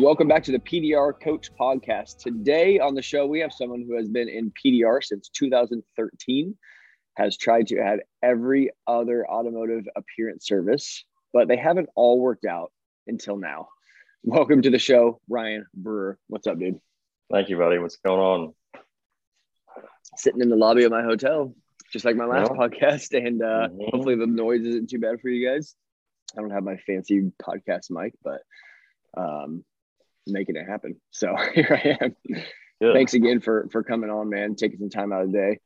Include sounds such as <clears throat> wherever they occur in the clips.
Welcome back to the PDR Coach Podcast. Today on the show, we have someone who has been in PDR since 2013, has tried to add every other automotive appearance service, but they haven't all worked out until now. Welcome to the show, Ryan Brewer. What's up, dude? Thank you, buddy. What's going on? Sitting in the lobby of my hotel, just like my last podcast, and uh, mm-hmm. hopefully the noise isn't too bad for you guys. I don't have my fancy podcast mic, but um, making it happen. So <laughs> here I am. Good. Thanks again for for coming on, man. Taking some time out of the day.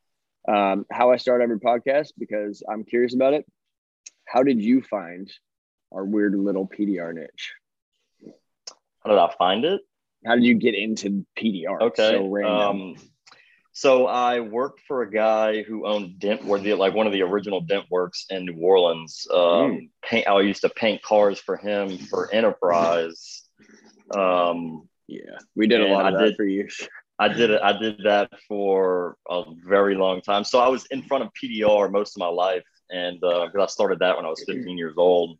Um, how I start every podcast because I'm curious about it. How did you find our weird little PDR niche? How did I find it? How did you get into PDR? Okay. So random. Um, so I worked for a guy who owned Dent, like one of the original Dent Works in New Orleans. Um, mm. paint. I used to paint cars for him for Enterprise. Um, yeah, we did a lot of I that did, for years. <laughs> I did it. I did that for a very long time. So I was in front of PDR most of my life, and because uh, I started that when I was 15 years old,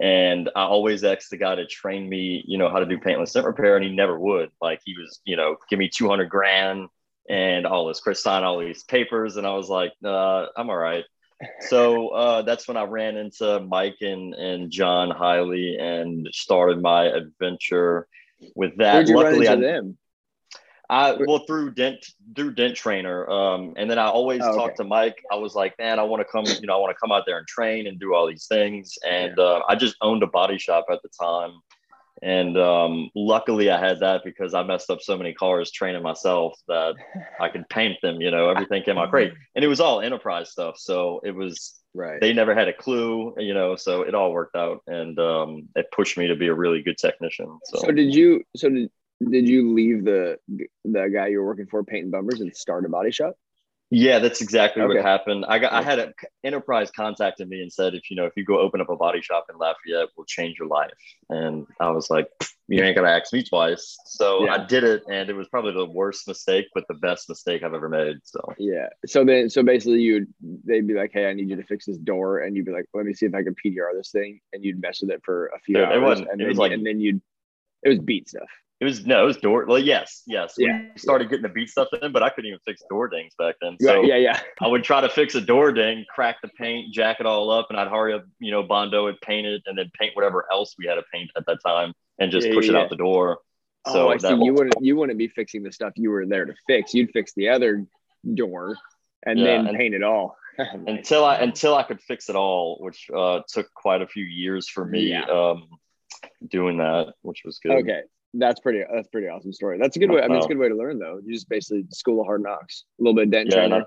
and I always asked the guy to train me, you know, how to do paintless dent repair, and he never would. Like he was, you know, give me 200 grand and all this, Chris sign all these papers, and I was like, uh, I'm all right so uh, that's when I ran into Mike and, and John Hiley and started my adventure with that. Luckily, I, them? I well through Dent through Dent Trainer, um, and then I always oh, talked to Mike. I was like, man, I want to come, you know, I want to come out there and train and do all these things. And yeah. uh, I just owned a body shop at the time, and um, luckily, I had that because I messed up so many cars training myself that <laughs> I could paint them. You know, everything came out great, and it was all enterprise stuff. So it was right. They never had a clue. You know, so it all worked out, and um, it pushed me to be a really good technician. So, so did you? So did did you leave the the guy you were working for painting bumpers and start a body shop? Yeah, that's exactly okay. what happened. I got I had an enterprise contacted me and said if you know if you go open up a body shop in Lafayette, will change your life. And I was like, you ain't gonna ask me twice. So yeah. I did it, and it was probably the worst mistake, but the best mistake I've ever made. So yeah. So then, so basically, you they'd be like, hey, I need you to fix this door, and you'd be like, let me see if I can PDR this thing, and you'd mess with it for a few Dude, hours, it wasn't, and it then, was like, and then you'd it was beat stuff. It was no, it was door. Well, yes, yes. Yeah. We started getting the beat stuff in, but I couldn't even fix door dings back then. So yeah, yeah. I would try to fix a door ding, crack the paint, jack it all up, and I'd hurry up, you know, Bondo would paint it, and then paint whatever else we had to paint at that time, and just yeah, push yeah. it out the door. So oh, I see. You wouldn't you wouldn't be fixing the stuff you were there to fix. You'd fix the other door, and yeah, then and, paint it all. <laughs> until I until I could fix it all, which uh, took quite a few years for me. Um, doing that, which was good. Okay, that's pretty. That's pretty awesome story. That's a good way. I mean, it's a good way to learn, though. You just basically school of hard knocks, a little bit of dent yeah, trainer.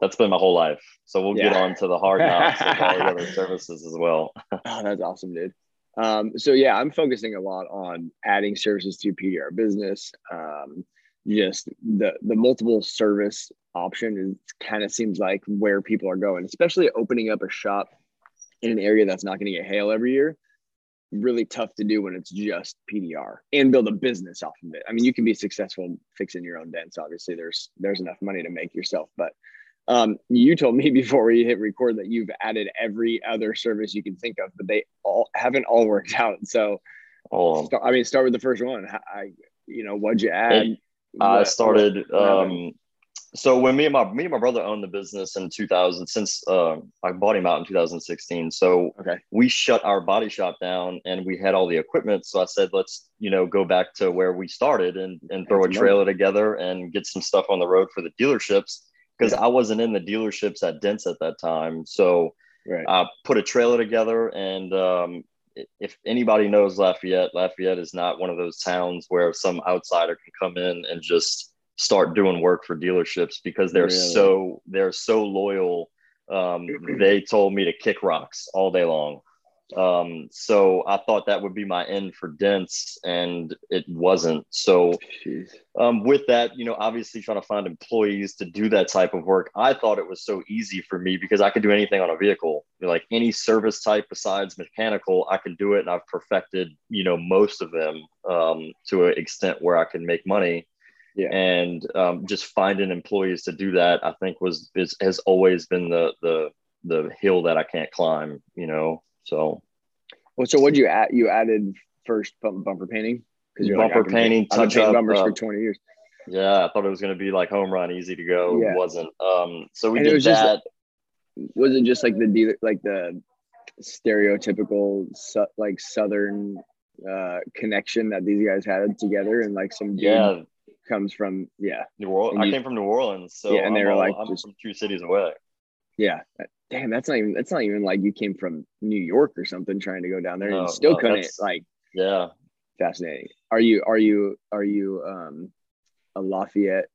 That's been my whole life. So we'll yeah. get on to the hard knocks and all the other <laughs> services as well. oh, that's awesome, dude. Um, so yeah, I'm focusing a lot on adding services to PDR business. Um, just the the multiple service option is kind of seems like where people are going, especially opening up a shop in an area that's not going to get hail every year really tough to do when it's just PDR and build a business off of it. I mean, you can be successful fixing your own dents. Obviously, there's there's enough money to make yourself. But um, you told me <laughs> before we hit record that you've added every other service you can think of, but they all haven't all worked <laughs> out. So, oh. I mean, start with the first one. I, you know, what'd you add? I started. What um, so when me and my me and my brother owned the business in 2000 since uh, i bought him out in 2016 so okay. we shut our body shop down and we had all the equipment so i said let's you know go back to where we started and, and throw That's a trailer together and get some stuff on the road for the dealerships because yeah. i wasn't in the dealerships at dents at that time so right. i put a trailer together and um, if anybody knows lafayette lafayette is not one of those towns where some outsider can come in and just start doing work for dealerships because they're really? so they're so loyal. Um, <clears throat> they told me to kick rocks all day long. Um, so I thought that would be my end for dents, and it wasn't. So, um, with that, you know, obviously trying to find employees to do that type of work, I thought it was so easy for me because I could do anything on a vehicle, like any service type besides mechanical, I can do it, and I've perfected, you know, most of them um, to an extent where I can make money. Yeah. And um, just finding employees to do that, I think was is, has always been the the the hill that I can't climb. You know. So, well, so what you add? You added first bumper painting because you're bumper like, painting, touch up bumpers uh, for 20 years. Yeah, I thought it was going to be like home run, easy to go. Yeah. It wasn't. Um, so we and did that. Just, was it just like the dealer, like the stereotypical like southern uh, connection that these guys had together, and like some yeah comes from yeah New Orleans. I came from New Orleans, so yeah, and they were like I'm just, from two cities away. Yeah, damn, that's not even that's not even like you came from New York or something trying to go down there no, and still no, couldn't like yeah. Fascinating. Are you are you are you um a Lafayette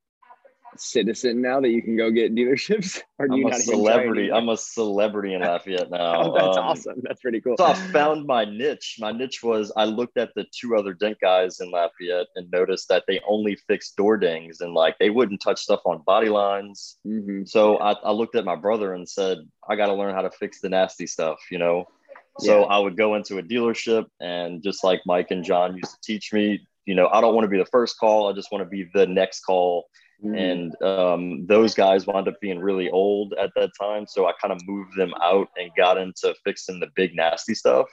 citizen now that you can go get dealerships? <laughs> Or do I'm you a celebrity. I'm a celebrity in Lafayette <laughs> now. oh, that's um, awesome. That's pretty cool. So I found my niche. My niche was I looked at the two other dent guys in Lafayette and noticed that they only fixed door dings and like they wouldn't touch stuff on body lines. Mm-hmm. So I, I looked at my brother and said, I got to learn how to fix the nasty stuff, you know? So yeah. I would go into a dealership and just like Mike and John used to teach me, you know, I don't want to be the first call. I just want to be the next call. And um, those guys wound up being really old at that time. So I kind of moved them out and got into fixing the big nasty stuff.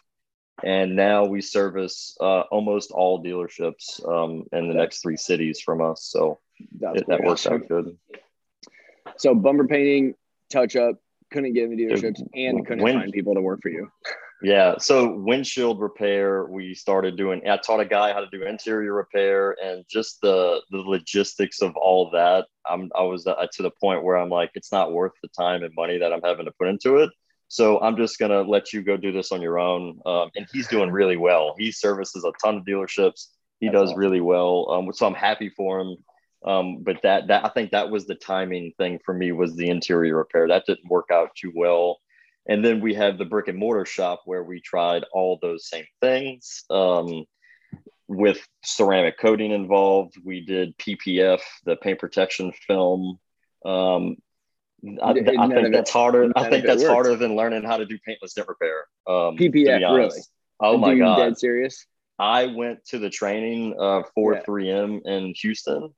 And now we service uh, almost all dealerships um, in the next three cities from us. So it, that works awesome. out good. So bumper painting, touch up, couldn't get in the dealerships, and couldn't when, find people to work for you. Yeah. So windshield repair, we started doing. I taught a guy how to do interior repair, and just the the logistics of all that. I'm I was uh, to the point where I'm like, it's not worth the time and money that I'm having to put into it. So I'm just gonna let you go do this on your own. Um, and he's doing really well. He services a ton of dealerships. He That's does awesome. really well. Um, so I'm happy for him. Um, but that that I think that was the timing thing for me was the interior repair. That didn't work out too well. And then we have the brick and mortar shop where we tried all those same things um, with ceramic coating involved. We did PPF, the paint protection film. Um, I, I think that's harder. I think that's harder than learning how to do paintless dent repair. Um, PPF, really? Oh my god! Dead serious. I went to the training uh, for yeah. 3M in Houston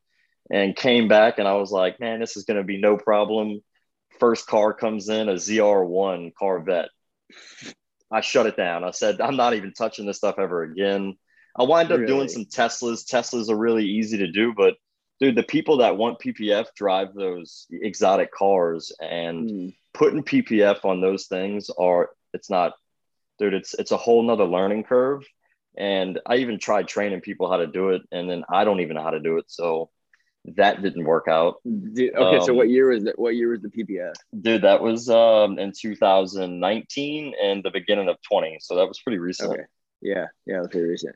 and came back, and I was like, man, this is going to be no problem first car comes in, a ZR1 Corvette. I shut it down. I said, I'm not even touching this stuff ever again. I wind up really? doing some Teslas. Teslas are really easy to do, but dude, the people that want PPF drive those exotic cars and mm. putting PPF on those things are it's not dude, it's it's a whole nother learning curve. And I even tried training people how to do it, and then I don't even know how to do it. So that didn't work out. Dude, okay, um, so what year was that? What year was the PPF? Dude, that was um, in 2019 and the beginning of 20. So that was pretty recent. Okay. Yeah, yeah, pretty recent.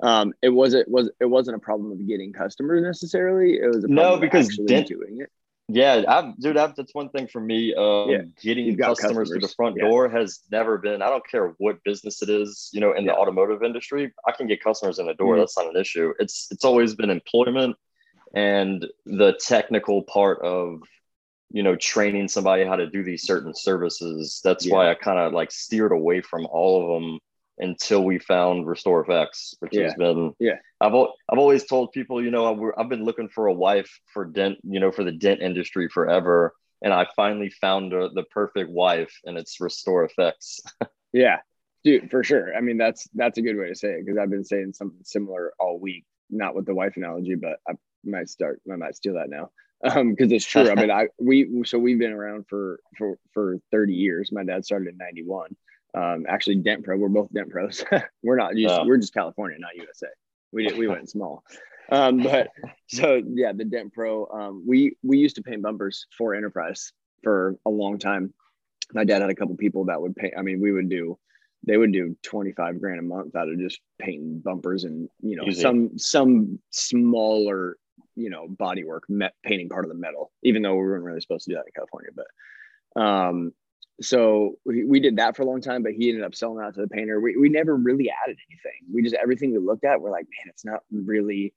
Um, it wasn't was it wasn't a problem of getting customers necessarily. It was no because dent, doing it. Yeah, I've, dude, I've, that's one thing for me. Um, yeah. Getting customers, customers, to the front yeah. door has never been. I don't care what business it is. You know, in yeah. the automotive industry, I can get customers in the door. Mm-hmm. That's not an issue. It's it's always been employment and the technical part of you know training somebody how to do these certain services that's yeah. why i kind of like steered away from all of them until we found RestorFX which yeah. has been yeah. I've i've always told people you know i've been looking for a wife for dent you know for the dent industry forever and i finally found a, the perfect wife and it's RestorFX <laughs> yeah. Dude for sure. I mean that's that's a good way to say it because i've been saying something similar all week not with the wife analogy but i might start. I might steal that now um because it's true. I mean, <laughs> I we so we've been around for for for 30 years. My dad started in 91. Um, actually, Dent Pro. We're both Dent Pros. <laughs> we're not just we're just California, not USA. We did we went <laughs> small. Um, but so yeah, the Dent Pro. Um, we we used to paint bumpers for Enterprise for a long time. My dad had a couple people that would paint. I mean, we would do they would do 25 grand a month out of just painting bumpers and you know Easy. some some smaller you know bodywork met painting part of the metal even though we weren't really supposed to do that in california but um so we, we did that for a long time, but he ended up selling out to the painter. We, we never really added anything. We just everything we looked at, we're like, man, it's not really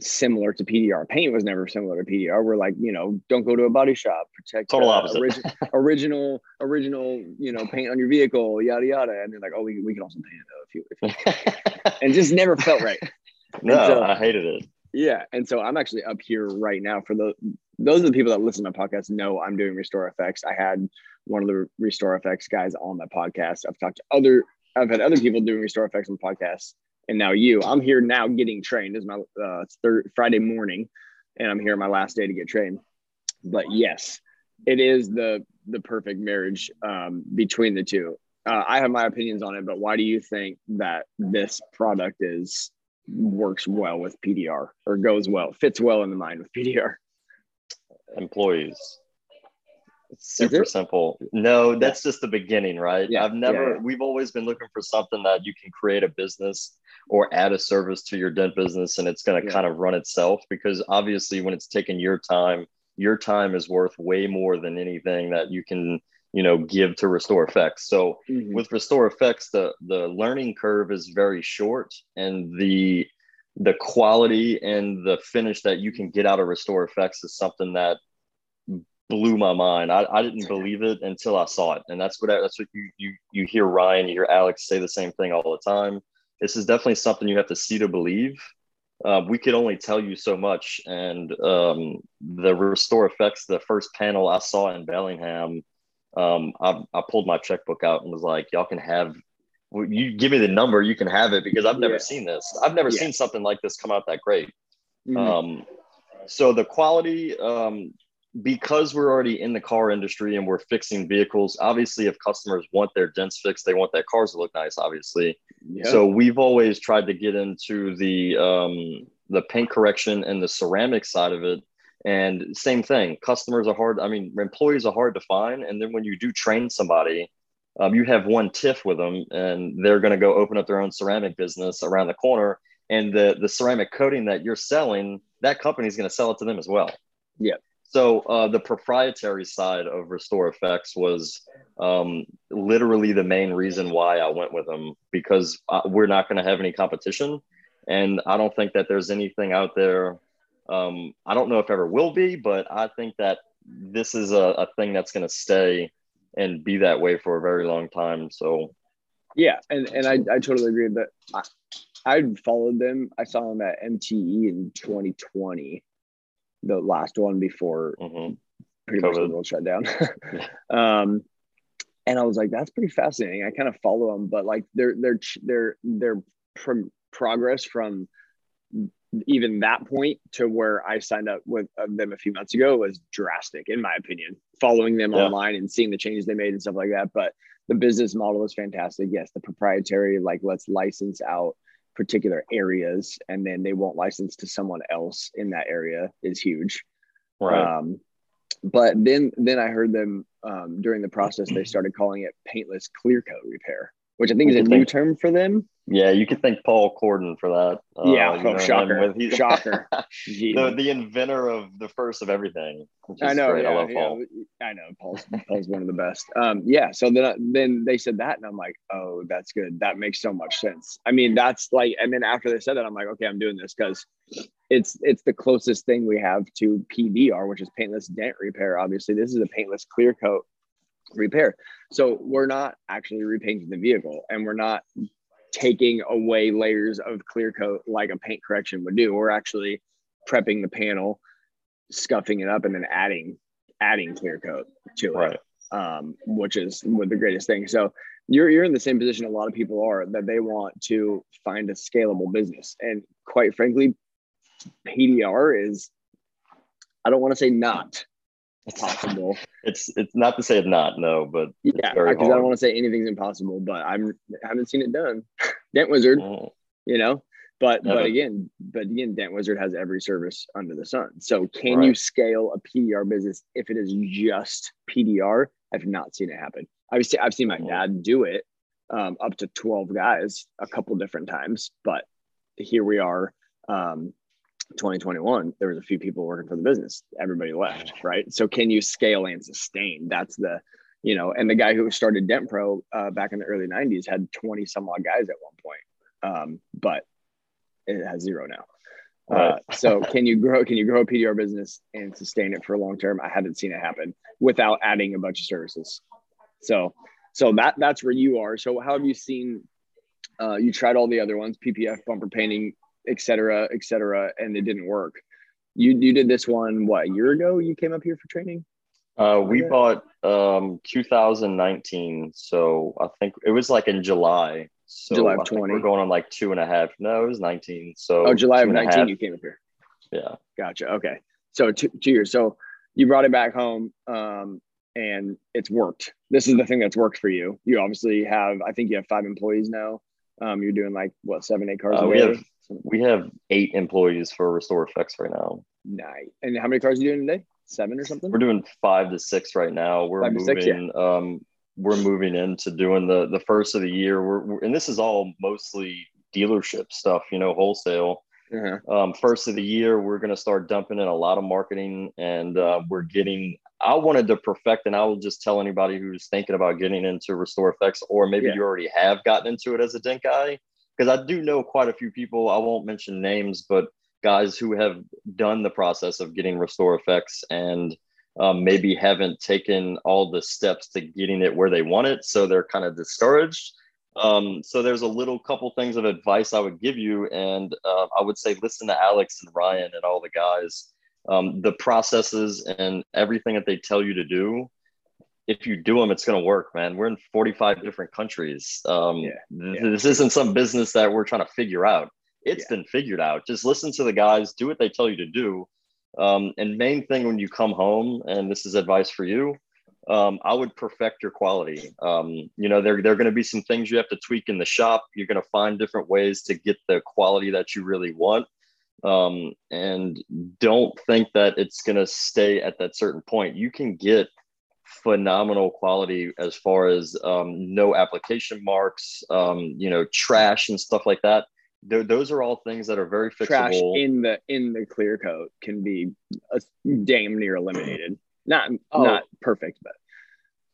similar to PDR. Paint was never similar to PDR. We're like, you know, don't go to a body shop, protect total uh, opposite. Origi- <laughs> original, original, you know, paint on your vehicle, yada yada. And they're like, oh, we, we can also paint it though if you, if you <laughs> and just never felt right. <laughs> no, so, I hated it. Yeah, and so I'm actually up here right now for the those are the people that listen to my podcast know I'm doing RestorFX. I had one of the RestorFX guys on my podcast. I've talked to other I've had other people doing RestorFX on podcasts and now you. I'm here now getting trained. This is my uh, third Friday morning, and I'm here my last day to get trained. But yes, it is the the perfect marriage um, between the two. Uh, I have my opinions on it, but why do you think that this product is works well with PDR or goes well, fits well in the mind with PDR? Employees. It's super simple. No, that's yeah. just the beginning, right? Yeah. I've never, yeah, we've always been looking for something that you can create a business or add a service to your dent business and it's going to kind of run itself because obviously when it's taking your time, your time is worth way more than anything that you can, you know, give to RestorFX So mm-hmm. with RestorFX the the learning curve is very short and the the quality and the finish that you can get out of RestorFX is something that blew my mind. I, I didn't believe it until I saw it, and that's what I, that's what you you you hear Ryan, you hear Alex say the same thing all the time. This is definitely something you have to see to believe. Uh, we could only tell you so much, and um, the RestorFX. the first panel I saw in Bellingham, um, I, I pulled my checkbook out and was like, "Y'all can have." You give me the number, you can have it because I've never yeah. seen this. I've never yeah. seen something like this come out that great. Mm-hmm. Um, so the quality um, because we're already in the car industry and we're fixing vehicles, obviously, if customers want their dents fixed, they want their cars to look nice, obviously. Yeah. So we've always tried to get into the um, the paint correction and the ceramic side of it. And same thing, customers are hard. I mean, employees are hard to find. And then when you do train somebody, um, you have one tiff with them, and they're going to go open up their own ceramic business around the corner. And the the ceramic coating that you're selling, that company is going to sell it to them as well. Yeah. So uh, the proprietary side of RestorFX was um, literally the main reason why I went with them because uh, we're not going to have any competition, and I don't think that there's anything out there. Um, I don't know if ever will be, but I think that this is a, a thing that's going to stay and be that way for a very long time. So, yeah, and and I, I totally agree that I, I followed them. I saw them at MTE in 2020 the last one before mm-hmm. pretty COVID. much the world shut down. <laughs> <laughs> um, and I was like, that's pretty fascinating. I kind of follow them, but like their their their their pro- progress from even that point to where I signed up with them a few months ago was drastic, in my opinion. Following them yeah. online and seeing the changes they made and stuff like that, but the business model is fantastic. Yes, the proprietary, like let's license out particular areas and then they won't license to someone else in that area is huge. Right. Um, but then then I heard them um, during the process they started calling it paintless clear coat repair, which I think is a new term for them. Yeah, you could thank Paul Corden for that. Uh, yeah, oh, shocker, with, shocker. <laughs> the, the inventor of the first of everything. I know. Yeah, I love Paul. Yeah, I know. Paul's, Paul's one of the best. Um, yeah. So then, then they said that, and I'm like, oh, that's good. That makes so much sense. I mean, that's like, and then after they said that, I'm like, okay, I'm doing this because it's it's the closest thing we have to PDR, which is paintless dent repair. Obviously, this is a paintless clear coat repair. So we're not actually repainting the vehicle, and we're not taking away layers of clear coat like a paint correction would do. We're actually prepping the panel, scuffing it up, and then adding adding clear coat to right. it, um, which is the greatest thing. So you're you're in the same position a lot of people are that they want to find a scalable business, and quite frankly, PDR is I don't want to say not possible. It's it's not to say it's not no, but yeah, because I don't want to say anything's impossible, but I'm haven't seen it done. <laughs> Dent Wizard, mm. you know, but but again, but again, Dent Wizard has every service under the sun. So can right. you scale a PDR business if it is just PDR? I've not seen it happen. I've seen I've seen my mm. dad do it um, up to twelve guys a couple different times, but here we are. Um, 2021, there was a few people working for the business. Everybody left, right? So can you scale and sustain? That's the, you know, and the guy who started Dent Pro uh, back in the early 90s had 20 some odd guys at one point, um, but it has zero now. Uh, <laughs> so can you grow? Can you grow a PDR business and sustain it for a long term? I haven't seen it happen without adding a bunch of services. So, so that that's where you are. So how have you seen? Uh, you tried all the other ones, PPF, bumper painting, et cetera, et cetera, and it didn't work. You you did this one what a year ago? You came up here for training. Uh, we bought um 2019, so I think it was like in July. So July of 20. We're going on like two and a half. No, it was 19. So oh, July of 19, you came up here. Yeah. Gotcha. Okay. So two, two years. So you brought it back home um, and it's worked. This is the thing that's worked for you. You obviously have, I think you have five employees now. Um, you're doing like what, seven, eight cars uh, We have, we have eight employees for RestorFX right now. Nice. And how many cars are you doing today? Seven or something? We're doing five to six right now. We're five moving, six, yeah. um, we're moving into doing the the first of the year. We're, we're and this is all mostly dealership stuff, you know, wholesale. Uh-huh. Um, first of the year, we're going to start dumping in a lot of marketing, and uh, we're getting. I wanted to perfect, and I will just tell anybody who's thinking about getting into RestorFX, or maybe yeah. you already have gotten into it as a dent guy, because I do know quite a few people. I won't mention names, but guys who have done the process of getting RestorFX and um, maybe haven't taken all the steps to getting it where they want it. So they're kind of discouraged. Um, so there's a little couple things of advice I would give you. And uh, I would say listen to Alex and Ryan and all the guys. Um, the processes and everything that they tell you to do, if you do them, it's going to work, man. We're in 45 different countries. Um, yeah, yeah. This isn't some business that we're trying to figure out. It's yeah. been figured out. Just listen to the guys, do what they tell you to do um, and main thing when you come home, and this is advice for you, um, I would perfect your quality. Um, you know, there, there are going to be some things you have to tweak in the shop. You're going to find different ways to get the quality that you really want. Um, and don't think that it's going to stay at that certain point. You can get phenomenal quality as far as um, no application marks, um, you know, trash and stuff like that those are all things that are very fixable. Trash in the in the clear coat can be a, damn near eliminated. Not oh. not perfect, but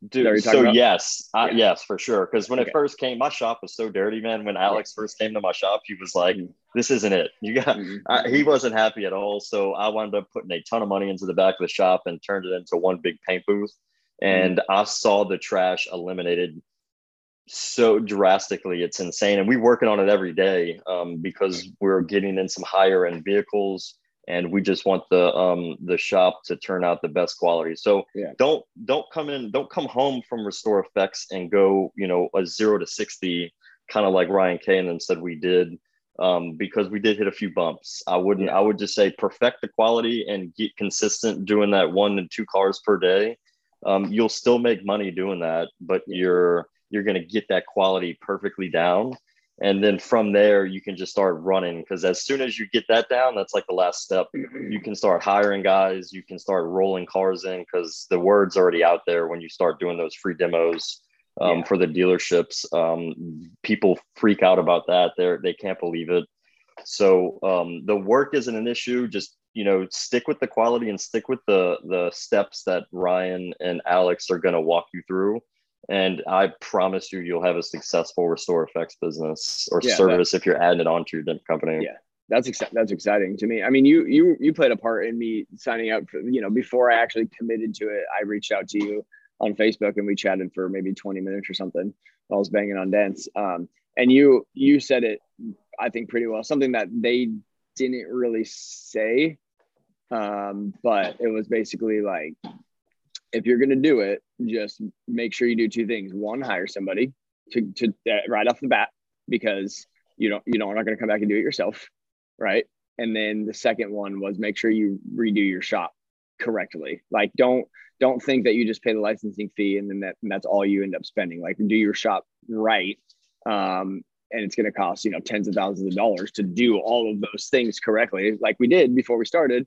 Dude, so about? yes, uh, yes, for sure. Because when okay. it first came, my shop was so dirty, man. When Alex yeah. first came to my shop, he was like, mm-hmm. "This isn't it." You got. Mm-hmm. Uh, he wasn't happy at all. So I wound up putting a ton of money into the back of the shop and turned it into one big paint booth. And mm-hmm. I saw the trash eliminated so drastically it's insane and we're working on it every day um, because we're getting in some higher end vehicles and we just want the um, the shop to turn out the best quality so yeah. don't don't come in don't come home from RestorFX and go you know a zero to 60 kind of like ryan k and them said we did um, because we did hit a few bumps i wouldn't yeah. i would just say perfect the quality and get consistent doing that one and two cars per day um, you'll still make money doing that but you're you're going to get that quality perfectly down. And then from there you can just start running because as soon as you get that down that's like the last step. <clears throat> You can start hiring guys you can start rolling cars in because the word's already out there when you start doing those free demos um, yeah. for the dealerships. Um, people freak out about that. They're they can't believe it. So um, the work isn't an issue just you know stick with the quality and stick with the the steps that ryan and alex are going to walk you through and I promise you, you'll have a successful RestorFX business or yeah, service if you're adding it onto your dent company. Yeah, that's that's exciting to me. I mean, you you you played a part in me signing up for you know before I actually committed to it. I reached out to you on Facebook and we chatted for maybe 20 minutes or something. while I was banging on dents, um, and you you said it, I think pretty well. Something that they didn't really say, um, but it was basically like if you're going to do it, just make sure you do two things. One, hire somebody to, to uh, right off the bat because you don't, you we're not going to come back and do it yourself. Right. And then the second one was make sure you redo your shop correctly. Like don't, don't think that you just pay the licensing fee and then that, and that's all you end up spending. Like do your shop right. Um, and it's going to cost, you know, tens of thousands of dollars to do all of those things correctly, like we did before we started,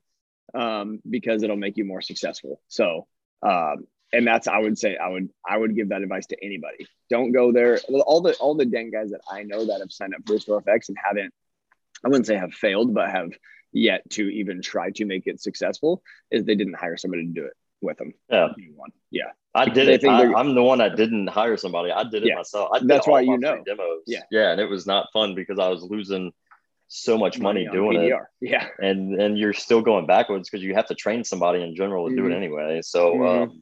um, because it'll make you more successful. So um, and that's I would say I would I would give that advice to anybody. Don't go there. All the all the den guys that I know that have signed up for RestorFX and haven't, I wouldn't say have failed, but have yet to even try to make it successful is they didn't hire somebody to do it with them. Yeah. Yeah. I did it. I, am the one that didn't hire somebody. I did it yeah. myself. I That's why you know demos. Yeah. Yeah. And it was not fun because I was losing so much money, money doing PDR. it. Yeah. And and you're still going backwards because you have to train somebody in general to mm-hmm. do it mm-hmm. anyway. So mm-hmm. um,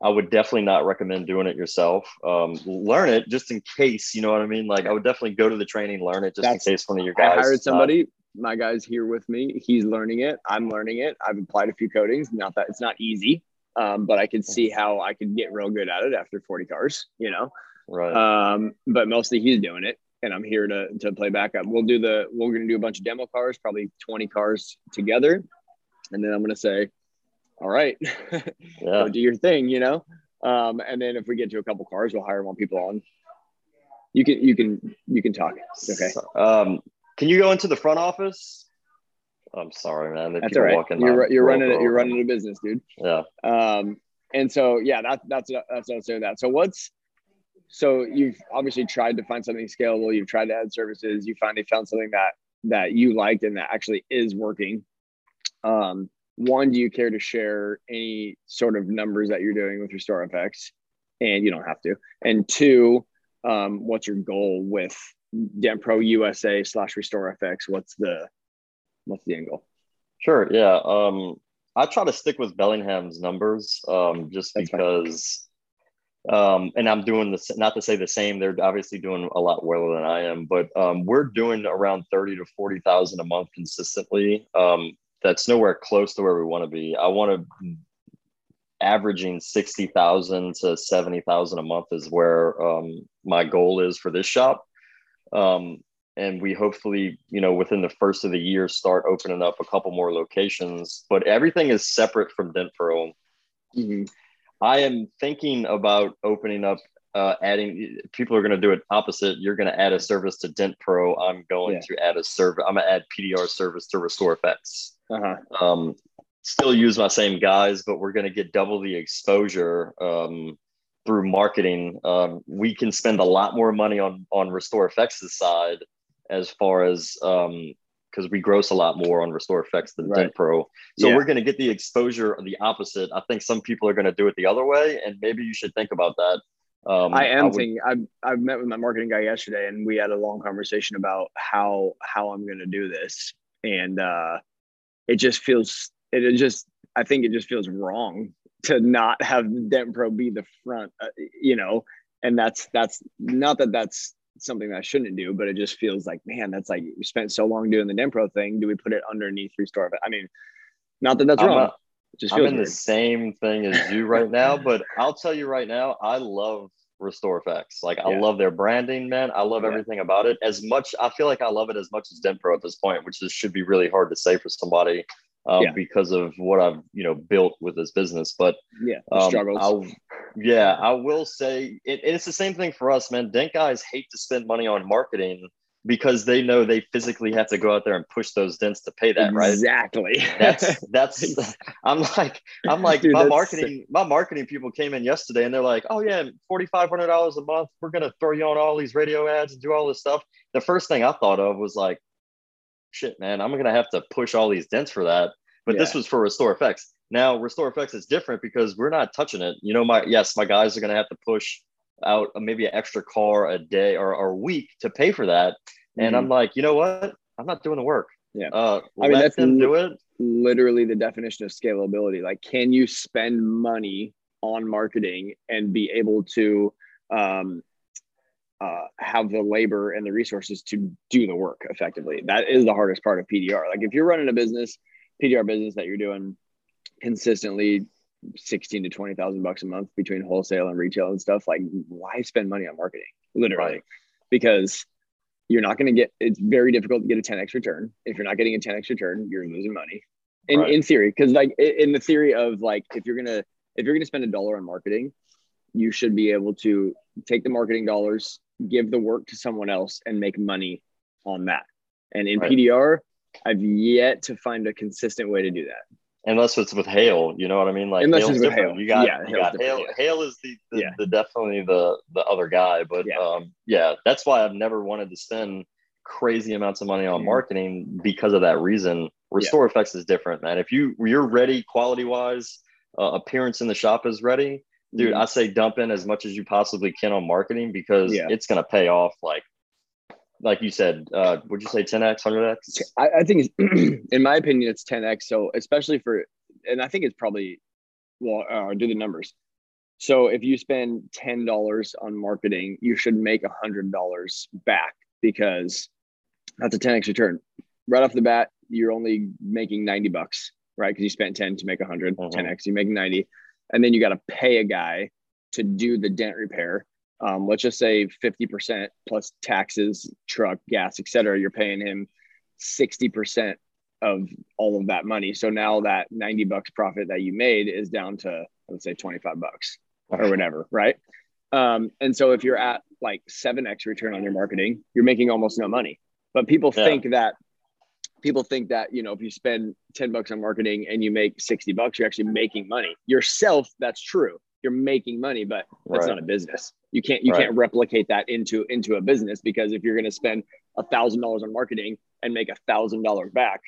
I would definitely not recommend doing it yourself. Um, learn it just in case, you know what I mean? Like I would definitely go to the training, learn it just That's, in case one of your guys. I hired somebody. Not, my guy's here with me. He's learning it. I'm learning it. I've applied a few coatings. Not that it's not easy, um, but I can see how I could get real good at it after 40 cars, you know? Right. Um, but mostly he's doing it and I'm here to, to play backup. We'll do the, we're going to do a bunch of demo cars, probably 20 cars together. And then I'm going to say, all right, <laughs> yeah. go do your thing, you know? Um, and then if we get to a couple cars, we'll hire more people on. You can, you can, you can talk. Okay. Um, can you go into the front office? I'm sorry, man. That's all right. You're, you're running it. You're running a business, dude. Yeah. Um, and so, yeah, that, that's, that's what I'll say that. So what's, so you've obviously tried to find something scalable. You've tried to add services. You finally found something that, that you liked and that actually is working. Um, one, do you care to share any sort of numbers that you're doing with RestorFX? And you don't have to. And two, um, what's your goal with Pro USA slash RestorFX? What's the what's the angle? Sure. Yeah. Um, I try to stick with Bellingham's numbers um, just That's because, um, and I'm doing this not to say the same. They're obviously doing a lot well than I am, but um, we're doing around thirty to forty thousand a month consistently. Um, that's nowhere close to where we want to be. I want to averaging 60,000 to 70,000 a month is where um, my goal is for this shop. Um, and we hopefully, you know, within the first of the year, start opening up a couple more locations. But everything is separate from Dent Pro. Mm-hmm. I am thinking about opening up, uh, adding. People are going to do it opposite. You're going to add a service to Dent Pro. I'm going yeah. to add a service. I'm going to add PDR service to RestorFX Uh-huh. Um, still use my same guys, but we're going to get double the exposure um, through marketing. Um, we can spend a lot more money on on RestorFX side as far as um because we gross a lot more on RestorFX than right. Dent Pro. So yeah. we're going to get the exposure of the opposite. I think some people are going to do it the other way, and maybe you should think about that. Um, I am I would, thinking. I've I've met with my marketing guy yesterday, and we had a long conversation about how how I'm going to do this, and uh, it just feels it just I think it just feels wrong to not have Dent Pro be the front, uh, you know, and that's that's not that that's something that I shouldn't do, but it just feels like man, that's like we spent so long doing the Dent Pro thing. Do we put it underneath Restore? I mean, not that that's I'm wrong. A, just I'm in weird. the same thing as you right now, <laughs> but I'll tell you right now, I love RestorFX. Like I love their branding, man. I love yeah. everything about it. As much, I feel like I love it as much as Dent Pro at this point, which is, should be really hard to say for somebody um, yeah. because of what I've you know built with this business. But yeah, um, struggles. I'll, yeah, I will say it, it's the same thing for us, man. Dent guys hate to spend money on marketing because they know they physically have to go out there and push those dents to pay that, right? Exactly. That's <laughs> that's I'm like I'm like Dude, my marketing my marketing people came in yesterday and they're like, oh yeah, forty five hundred dollars a month. We're gonna throw you on all these radio ads and do all this stuff. The first thing I thought of was like, shit, man, I'm gonna have to push all these dents for that. But yeah. this was for RestorFX. Now RestorFX is different because we're not touching it. You know, my yes, my guys are gonna have to push out maybe an extra car a day or, or a week to pay for that. And mm-hmm. I'm like, you know what? I'm not doing the work. Yeah. Uh, I mean, that's them do it. Literally the definition of scalability. Like, can you spend money on marketing and be able to um, uh, have the labor and the resources to do the work effectively? That is the hardest part of PDR. Like, if you're running a business, PDR business that you're doing consistently 16 to 20,000 bucks a month between wholesale and retail and stuff, like why spend money on marketing? Literally. Right. Because you're not going to get it's very difficult to get a 10x return. If you're not getting a 10x return, you're losing money. In right. in theory, because like in the theory of like if you're gonna if you're gonna spend a dollar on marketing, you should be able to take the marketing dollars, give the work to someone else, and make money on that. And in right. PDR, I've yet to find a consistent way to do that unless it's with hail you know what i mean like unless it's with hail you got, yeah, you got hail yeah. is the the, yeah. the, definitely the the other guy but yeah. um yeah that's why i've never wanted to spend crazy amounts of money on marketing because of that reason Restore yeah. Effects is different, man. If you you're ready quality wise, uh, appearance in the shop is ready, dude. Mm-hmm. I say dump in as much as you possibly can on marketing because yeah. it's gonna pay off. Like, like you said, uh, would you say 10x, 100x? I, I think, <clears throat> in my opinion, it's 10x. So especially for, and I think it's probably, well, uh, do the numbers. So if you spend ten dollars on marketing, you should make a hundred dollars back because that's a 10x return. Right off the bat, you're only making 90 bucks, right? Because you spent 10 to make 100, uh-huh. 10x, you make 90. And then you got to pay a guy to do the dent repair. Um, let's just say 50% plus taxes, truck, gas, etc. You're paying him 60% of all of that money. So now that 90 bucks profit that you made is down to, let's say 25 bucks or whatever, right? Um, and so if you're at like 7x return on your marketing, you're making almost no money. But people yeah. think that people think that, you know, if you spend 10 bucks on marketing and you make 60 bucks, you're actually making money. Yourself, that's true. You're making money, but that's right. not a business. You can't you right. can't replicate that into into a business because if you're going to spend a thousand dollars on marketing and make a thousand dollars back,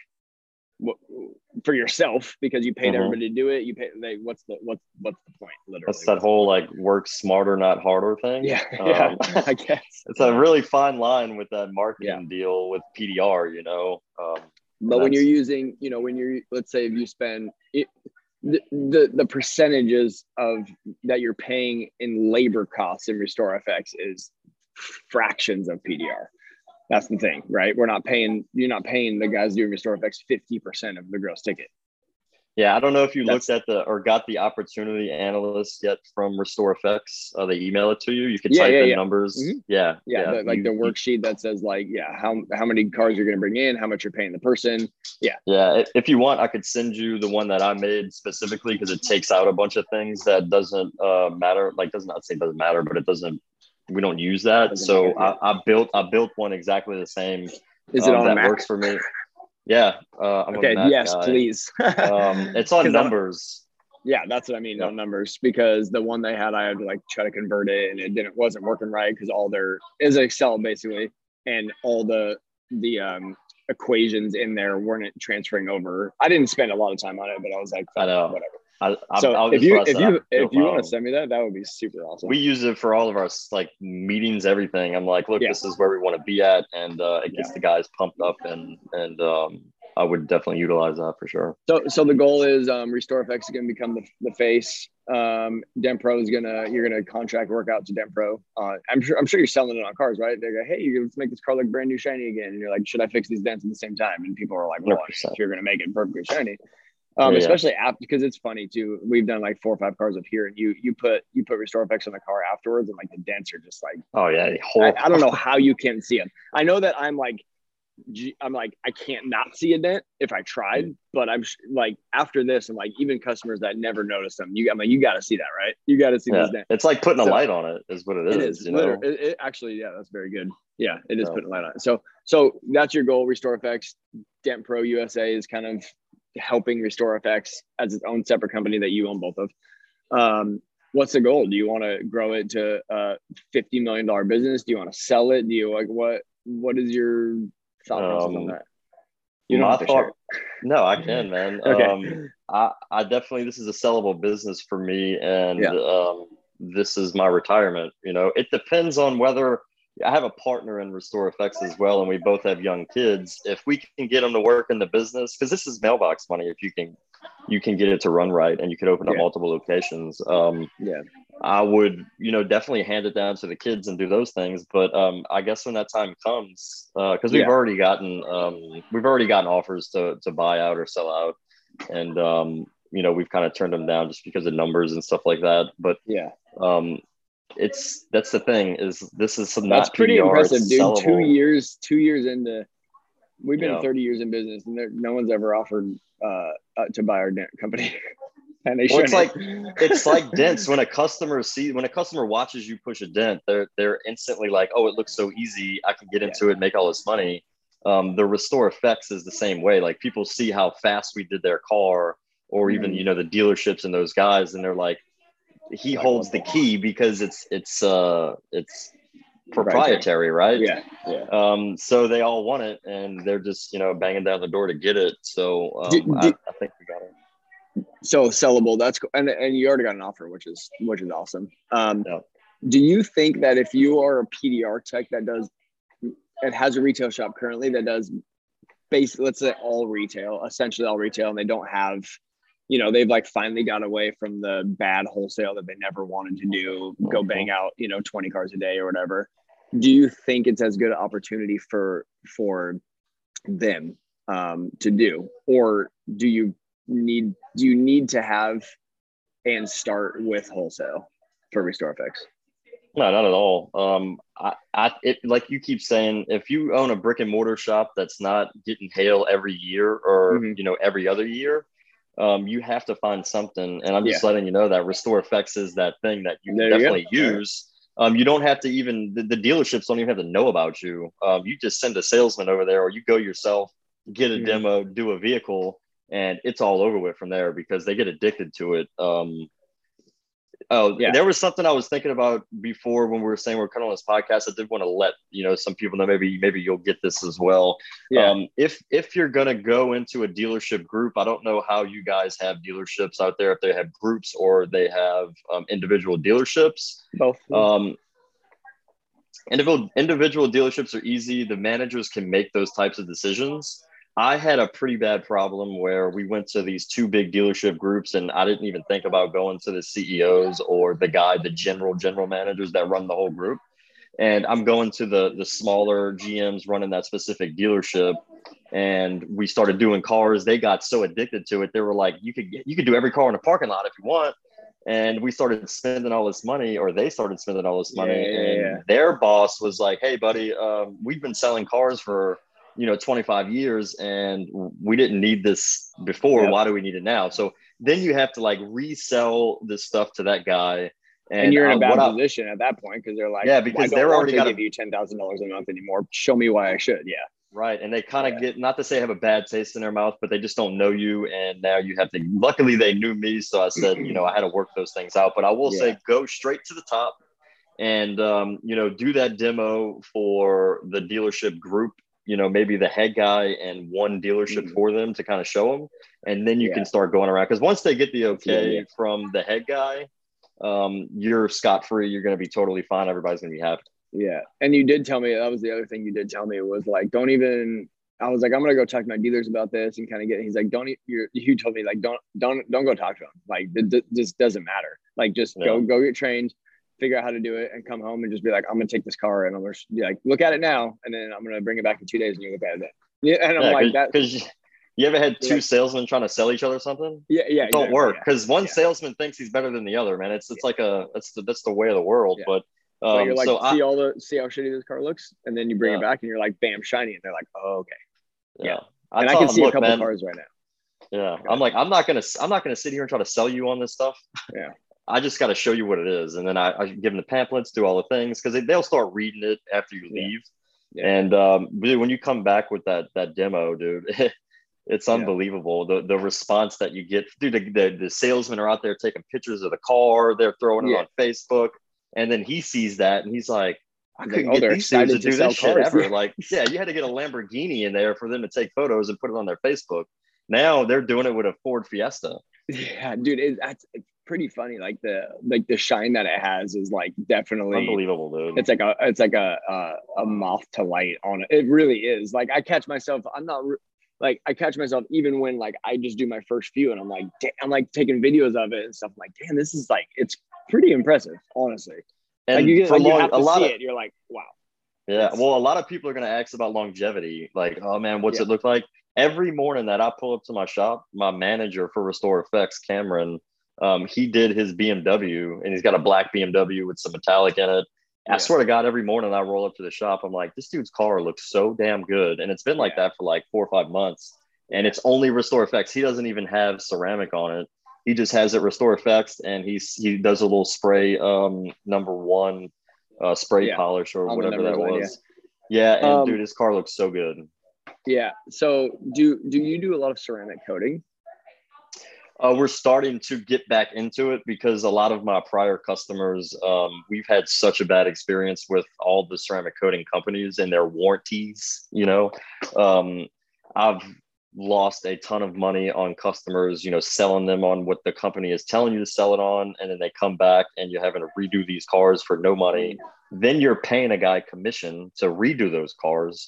for yourself because you paid mm-hmm. everybody to do it. You pay. Like, what's the what's what's the point? Literally, that's that whole like work smarter, not harder thing. Yeah, <laughs> um, yeah. <laughs> I guess <laughs> it's a really fine line with that marketing yeah. deal with PDR. You know, um, but when you're using, you know, when you're let's say if you spend it, the, the percentages of that you're paying in labor costs in RestorFX is fractions of PDR. That's the thing, right? We're not paying, you're not paying the guys doing RestorFX 50% of the gross ticket. Yeah, I don't know if you That's, looked at the or got the opportunity analyst yet from RestorFX. Uh, they email it to you. You could yeah, type yeah, in yeah. numbers. Mm-hmm. Yeah, yeah. The, like you, the worksheet that says like, yeah, how how many cars you're going to bring in, how much you're paying the person. Yeah, yeah. If you want, I could send you the one that I made specifically because it takes out a bunch of things that doesn't uh, matter. Like does not say doesn't matter, but it doesn't we don't use that. So I, I, built I built one exactly the same. Is it um, on that Mac? works for me? Yeah. Uh, okay. yes, guy. please. <laughs> um, it's on <laughs> numbers. yeah, that's what I mean on numbers because the one they had, I had to like try to convert it, and it didn't wasn't working right because all their is Excel basically, and all the the um equations in there weren't transferring over. I didn't spend a lot of time on it, but I was like, I know whatever. I, so if you if you if you want to send me that, that would be super awesome. We use it for all of our like meetings, everything. I'm like, look, yeah. this is where we want to be at, and uh, it gets yeah. the guys pumped up, and and um, I would definitely utilize that for sure. So so the goal is um, RestorFX is going to become the, the face. Um, Dent Pro is gonna you're gonna contract work out to Dent Pro. Uh, I'm sure I'm sure you're selling it on cars, right? They go, hey, you let's make this car look brand new shiny again, and you're like, should I fix these dents at the same time? And people are like, well, if you're gonna make it perfectly shiny um, yeah, especially after because it's funny too. We've done like four or five cars up here, and you you put you put RestorFX on the car afterwards, and like the dents are just like oh yeah, I, I, don't know <laughs> how you can see them. I know that I'm like I'm like I can't not see a dent if I tried, mm. but I'm like after this, I'm like even customers that never noticed them, you I'm like you got to see that, right? You got to see yeah. these dents. It's like putting so, a light on it, is what it is. It is. You know? it, it, actually, yeah, that's very good. Yeah, it is putting a light on it. So so that's your goal. RestorFX. Dent Pro USA is kind of helping RestorFX as its own separate company that you own both of. Um, what's the goal? Do you want to grow it to a fifty million dollar business? Do you want to sell it? Do you like what? What is your thought process um, on that? You know, I thought, no, I can, man. <laughs> okay. Um, I, I definitely, this is a sellable business for me, and yeah. um, this is my retirement. You know, it depends on whether I have a partner in RestorFX as well, and we both have young kids. If we can get them to work in the business, because this is mailbox money, if you can, you can get it to run right, and you can open up yeah. multiple locations. Um, yeah, I would, you know, definitely hand it down to the kids and do those things. But um, I guess when that time comes, because uh, we've yeah. already gotten, um, we've already gotten offers to to buy out or sell out, and um, you know, we've kind of turned them down just because of numbers and stuff like that. But yeah, um, it's that's the thing is this is some that's pretty PR, impressive, dude. Sellable. Two years, two years into we've been yeah. 30 years in business, and there, no one's ever offered uh, uh, to buy our company. <laughs> and they well, it's like it's like dents when a customer sees when a customer watches you push a dent, they're they're instantly like, oh, it looks so easy. I can get into yeah. it, make all this money. Um, the RestorFX is the same way. Like people see how fast we did their car, or even mm. you know the dealerships and those guys, and they're like, he holds the key because it's it's uh it's proprietary, right? Yeah, yeah. Um, so they all want it, and they're just you know banging down the door to get it. So um, do, do, I, I, think we got it. So sellable. That's cool. and and you already got an offer, which is which is awesome. Um, yeah. Do you think that if you are a PDR tech that does it has a retail shop currently that does basically let's say all retail, essentially all retail, and they don't have you know they've like finally got away from the bad wholesale that they never wanted to do go bang out you know 20 cars a day or whatever. Do you think it's as good an opportunity for for them um, to do? Or do you need do you need to have and start with wholesale for RestorFX no not at all. Um i i it, like you keep saying if you own a brick and mortar shop that's not getting hail every year or mm-hmm. you know every other year um, you have to find something and i'm just yeah. letting you know that RestorFX is that thing that you there definitely you use um, you don't have to even the, the, dealerships don't even have to know about you. Um, you just send a salesman over there, or you go yourself, get a mm-hmm. demo, do a vehicle, and it's all over with from there because they get addicted to it. Um, Oh, yeah. There was something I was thinking about before when we were saying we are kind of on this podcast. I did want to let you know some people know maybe maybe you'll get this as well. Yeah. Um, if if you're gonna go into a dealership group, I don't know how you guys have dealerships out there. If they have groups or they have um, individual dealerships. Both. Um, individual individual dealerships are easy. The managers can make those types of decisions. I had a pretty bad problem where we went to these two big dealership groups and I didn't even think about going to the CEOs or the guy, the general general managers that run the whole group. And I'm going to the the smaller GMs running that specific dealership. And we started doing cars. They got so addicted to it. They were like, you could get, you could do every car in a parking lot if you want. And we started spending all this money, or they started spending all this money. Yeah, and yeah. their boss was like, "Hey, buddy, um, we've been selling cars for you know 25 years and we didn't need this before. Why do we need it now? So then you have to like resell this stuff to that guy. And, and you're in a bad position I, at that point because they're like yeah because they're already going to give you $10000 a month anymore? Show me why i should. Yeah. Right and they kind of yeah. get not to say have a bad taste in their mouth but they just don't know you and now you have to luckily they knew me so i said you know i had to work those things out. But i will yeah. say go straight to the top and um, you know do that demo for the dealership group you know maybe the head guy and one dealership mm-hmm. for them to kind of show them and then you yeah. can start going around because once they get the okay yeah. from the head guy um, you're scot-free you're going to be totally fine everybody's going to be happy yeah and you did tell me that was the other thing you did tell me was like don't even I was like, I'm gonna go talk to my dealers about this and kind of get. He's like, don't you? You told me like, don't don't don't go talk to them Like, just doesn't matter. Like, just yeah. go go get trained figure out how to do it and come home and just be like, I'm gonna take this car and I'm gonna be like, look at it now, and then I'm gonna bring it back in two days and you look at it. Then. Yeah, and I'm yeah, like that because you ever had two salesmen trying to sell each other something? Yeah, yeah, it don't exactly, work because yeah. one yeah. salesman thinks he's better than the other. Man, it's it's like a that's the that's the way of the world. But um, so you're like, so see I, all the see how shitty this car looks, and then you bring it back and you're like, bam, shiny, and they're like, oh, okay, yeah. I and I can see a couple man, cars right now. Yeah, I'm like, I'm not gonna, I'm not gonna sit here and try to sell you on this stuff. Yeah, I just got to show you what it is. And then I, I give them the pamphlets, do all the things because they, will start reading it after you leave. Yeah. And um, dude, when you come back with that that demo, dude, <laughs> it's unbelievable. Yeah. The the response that you get, dude. The, the, the, salesmen are out there taking pictures of the car. They're throwing it on Facebook, and then he sees that and he's like, I couldn't like, oh, get these dudes to do this shit ever. like, yeah, you had to get a Lamborghini in there for them to take photos and put it on their Facebook. Now they're doing it with a Ford Fiesta. <laughs> Yeah, dude, it, that's pretty funny. Like the like the shine that it has is like definitely unbelievable, dude. It's like a it's like a a, a moth to light on it. It really is. Like I catch myself. I'm not like I catch myself even when like I just do my first few and I'm like damn, I'm like taking videos of it and stuff. I'm like damn, this is like it's pretty impressive, honestly. And like you, get, like, long, you have to a lot see of, it. You're like wow. Yeah, well, a lot of people are going to ask about longevity. Like, oh man, what's yeah. it look like? Every morning that I pull up to my shop, my manager for RestorFX, Cameron, um, he did his BMW and he's got a black BMW with some metallic in it. Yeah. I swear to God, every morning I roll up to the shop, I'm like, this dude's car looks so damn good. And it's been like yeah. that for like four or five months. And it's only RestorFX. He doesn't even have ceramic on it. He just has it RestorFX and he's he does a little spray um number one uh spray yeah. polish or whatever that one, was. Yeah, and um, dude, his car looks so good. Yeah. So do do you do a lot of ceramic coating? Uh, we're starting to get back into it because a lot of my prior customers, um, we've had such a bad experience with all the ceramic coating companies and their warranties. You know, um, I've lost a ton of money on customers, you know, selling them on what the company is telling you to sell it on, and then they come back and you're having to redo these cars for no money. Then you're paying a guy commission to redo those cars.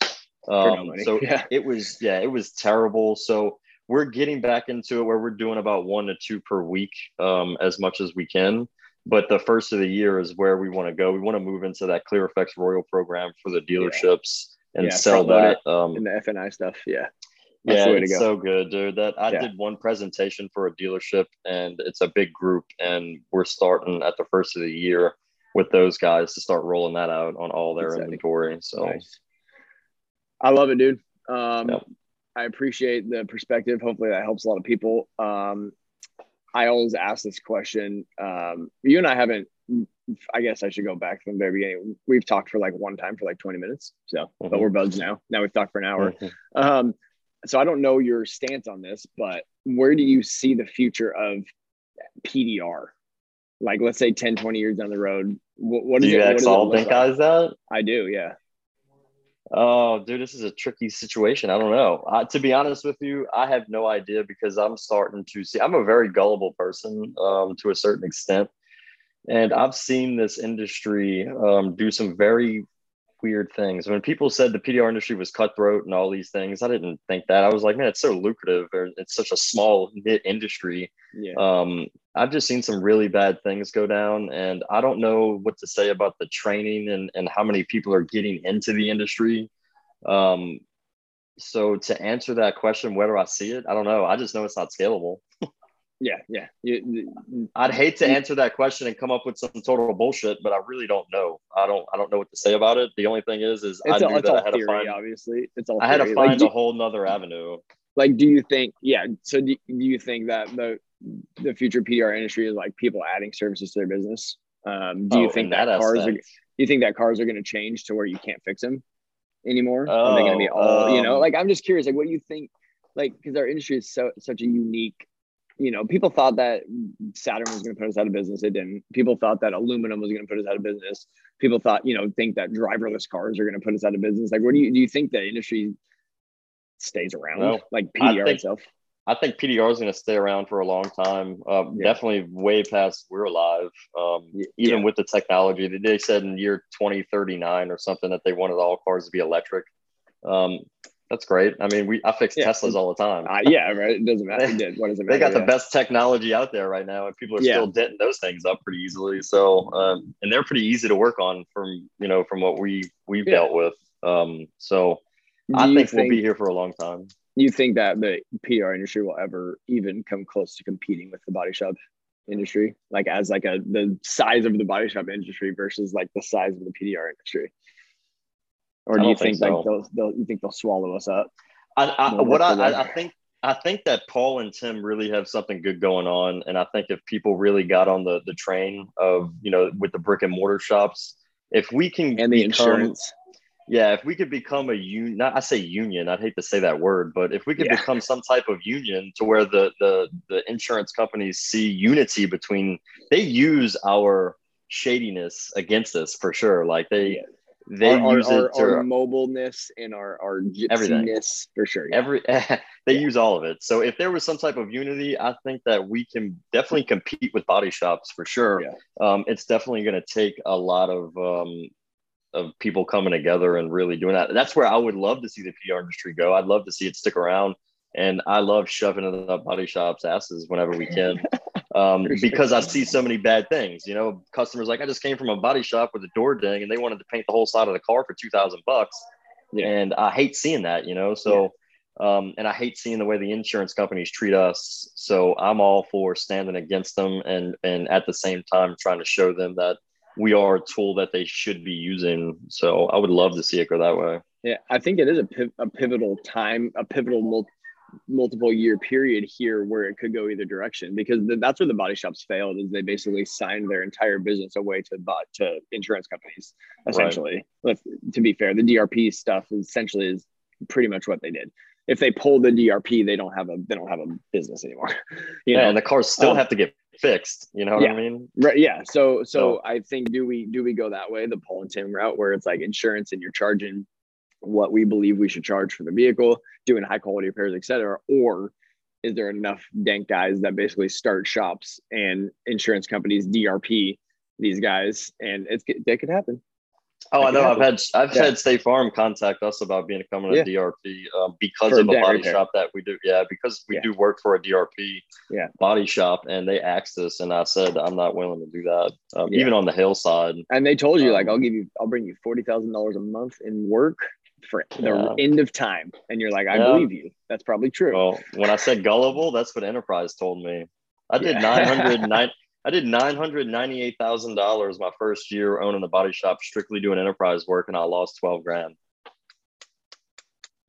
Um, no so <laughs> yeah. it was, yeah, it was terrible. So we're getting back into it where we're doing about one to two per week, um, as much as we can. But the first of the year is where we want to go. We want to move into that ClearFX Royal program for the dealerships yeah. and yeah, sell that um, in the F and I stuff. Yeah. That's yeah, it's so good, dude. That I yeah. did one presentation for a dealership, and it's a big group, and we're starting at the first of the year with those guys to start rolling that out on all their Exciting. inventory. So, nice. I love it, dude. Um, yep. I appreciate the perspective. Hopefully, that helps a lot of people. Um, I always ask this question. Um, you and I haven't. I guess I should go back from the very beginning. We've talked for like one time for like 20 minutes. So, mm-hmm. but we're buds now. Now we've talked for an hour. Mm-hmm. Um, so I don't know your stance on this, but where do you see the future of PDR? Like, let's say 10, 20 years down the road, what, what do you it, all think like? I that? I do, yeah. Oh, dude, this is a tricky situation. I don't know. Uh, to be honest with you, I have no idea because I'm starting to see. I'm a very gullible person um, to a certain extent, and I've seen this industry um, do some very weird things. When people said the PDR industry was cutthroat and all these things, I didn't think that. I was like, man, it's so lucrative. Or it's such a small knit industry. Yeah. Um, I've just seen some really bad things go down, and I don't know what to say about the training and and how many people are getting into the industry. Um, so to answer that question, where do I see it? I don't know. I just know it's not scalable. <laughs> Yeah, yeah. You, I'd hate to answer that question and come up with some total bullshit, but I really don't know. I don't. I don't know what to say about it. The only thing is, is it's I knew that I had theory, to find. Obviously, it's all. I had to find like, a whole nother avenue. Like, do you think? Yeah. So, do, do you think that the the future PDR industry is like people adding services to their business? Um, do you oh, think that, that cars are? Do you think that cars are going to change to where you can't fix them anymore? Oh, are they going to be all? Um, you know, um, like I'm just curious. Like, what do you think? Like, because our industry is so such a unique you know, people thought that Saturn was going to put us out of business. It didn't. People thought that aluminum was going to put us out of business. People thought, you know, think that driverless cars are going to put us out of business. Like, what do you do? You think the industry stays around? Like PDR think, itself. I think PDR is going to stay around for a long time. Uh, yeah. Definitely way past we're alive. Um, even yeah. with the technology, that they said in year 2039 or something that they wanted all cars to be electric. Um, that's great. I mean, we I fix yeah. Teslas all the time. Uh, yeah, right. It doesn't matter. <laughs> What does it matter? They got yeah. the best technology out there right now, and people are yeah. still denting those things up pretty easily. So, um, and they're pretty easy to work on from you know from what we we've dealt with. Um, so, Do I think, think we'll be here for a long time. You think that the PR industry will ever even come close to competing with the body shop industry, like as like a the size of the body shop industry versus like the size of the PDR industry? Or do you think, think so. like they'll, they'll you think they'll swallow us up? I, I what I, I think I think that Paul and Tim really have something good going on, and I think if people really got on the the train of you know with the brick and mortar shops, if we can and the become, insurance, yeah, if we could become a union, not I say union, I'd hate to say that word, but if we could yeah. become some type of union to where the the the insurance companies see unity between, they use our shadiness against us for sure, like they. Yeah they our, use our, it to our mobileness and our our everythingness for sure. Yeah. Every <laughs> they yeah. use all of it. So if there was some type of unity, I think that we can definitely compete with body shops for sure. Yeah. Um, it's definitely going to take a lot of um, of people coming together and really doing that. That's where I would love to see the PR industry go. I'd love to see it stick around, and I love shoving it up body shops' asses whenever we can. <laughs> um, <laughs> because I see so many bad things. You know, customers like I just came from a body shop with a door ding, and they wanted to paint the whole side of the car for two thousand bucks, yeah. and I hate seeing that. You know, so. Yeah. Um, and I hate seeing the way the insurance companies treat us. So I'm all for standing against them and and at the same time trying to show them that we are a tool that they should be using. So I would love to see it go that way. Yeah, I think it is a, piv- a pivotal time, a pivotal multiple year period here where it could go either direction because that's where the body shops failed is they basically signed their entire business away to bot to insurance companies essentially right. to be fair the drp stuff essentially is pretty much what they did if they pull the DRP, they don't have a they don't have a business anymore. <laughs> You yeah, know? and the cars still um, have to get fixed. You know what yeah. I mean? Right. Yeah. So, so, so I think do we do we go that way, the Paul and Tim route, where it's like insurance and you're charging what we believe we should charge for the vehicle, doing high quality repairs, et cetera, or is there enough dank guys that basically start shops and insurance companies DRP these guys, and it's could happen. Oh, I know. I've had I've yeah. had State Farm contact us about being becoming a yeah. DRP um, because for of a body repair. shop that we do. Yeah, because we yeah. do work for a DRP yeah. body shop, and they asked us, and I said I'm not willing to do that, um, even on the hillside. And they told you um, like I'll give you, I'll bring you forty thousand dollars a month in work for the end of time, and you're like, I believe you. That's probably true. Well, when I said gullible, that's what Enterprise told me. I did <laughs> nine hundred nine. I did nine hundred ninety-eight thousand dollars my first year owning the body shop, strictly doing enterprise work, and I lost twelve grand.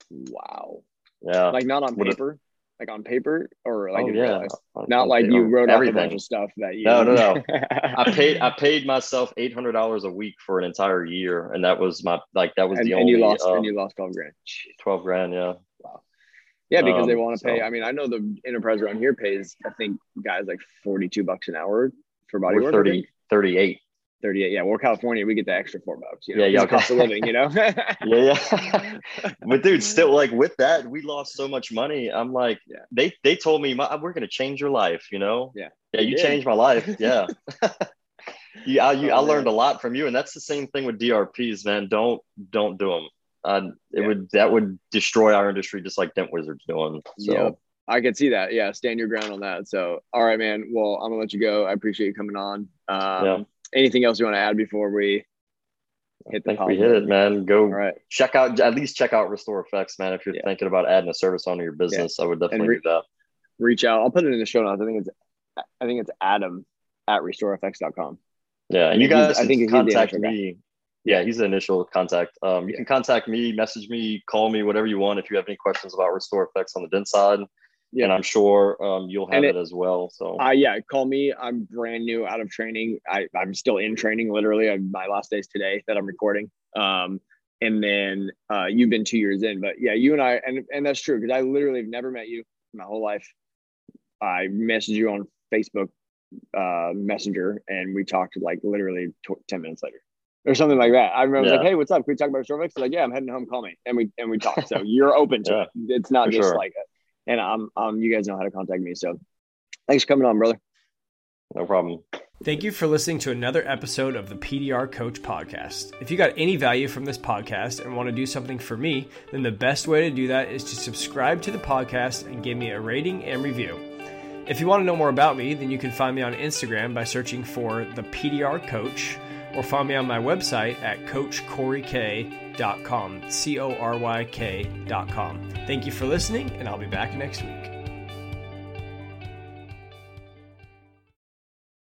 Wow. Yeah. Like not on paper, like on paper, or like oh, yeah. not like you wrote everything. a bunch of stuff that you. No, no, no. <laughs> I paid. I paid myself eight hundred dollars a week for an entire year, and that was my like that was and, the and only. And you lost. Um, and you lost twelve grand. Twelve grand. Yeah. Wow. Yeah, because um, they want to pay. I mean, I know the enterprise around here pays, I think, guys like 42 bucks an hour for body work. 30, 38. 38. Yeah. Well, California, we get the extra four bucks. You know? Yeah. Yeah. Cost of living, <laughs> you know? yeah. Yeah. <laughs> but dude, still like with that, we lost so much money. I'm like, yeah. they, they told me we're going to change your life, you know? Yeah. Yeah. You did. changed my life. <laughs> Yeah. yeah. I, you, oh, I learned a lot from you. And that's the same thing with DRPs, man. Don't, don't do them uh, it yeah. would that would destroy our industry just like Dent Wizards doing. So yeah, I could see that. Yeah, stand your ground on that. So all right, man. Well, I'm gonna let you go. I appreciate you coming on. Um, yeah. Anything else you want to add before we hit the? I think we hit it, man. Go right. check out at least check out RestorFX, man. If you're yeah. thinking about adding a service onto your business, I would definitely re- do that. Reach out. I'll put it in the show notes. I think it's I think it's Adam at restorfx.com. Yeah, and you guys I think contact me yeah, he's the initial contact. Um, you can contact me, message me, call me, whatever you want if you have any questions about RestorFX on the dent side. Yeah. And I'm sure um, you'll have it, it, as well. So, uh, yeah, call me. I'm brand new out of training. I, I'm still in training, literally. I, my last day is today that I'm recording. Um, and then uh, you've been two years in, but yeah, you and I, and, and that's true because I literally have never met you my whole life. I messaged you on Facebook uh, Messenger and we talked like literally t- 10 minutes later or something like that. I remember yeah. like, hey, what's up? Can we talk about Storefix? Like, yeah, I'm heading home. Call me, and we and we talk. So <laughs> you're open to yeah, it. It's not just sure. like it. And um, um, you guys know how to contact me. So thanks for coming on, brother. No problem. Thank you for listening to another episode of the PDR Coach Podcast. If you got any value from this podcast and want to do something for me, then the best way to do that is to subscribe to the podcast and give me a rating and review. If you want to know more about me, then you can find me on Instagram by searching for the PDR Coach or find me on my website at coachcoryk.com, C O R Y K.com. Thank you for listening, and I'll be back next week.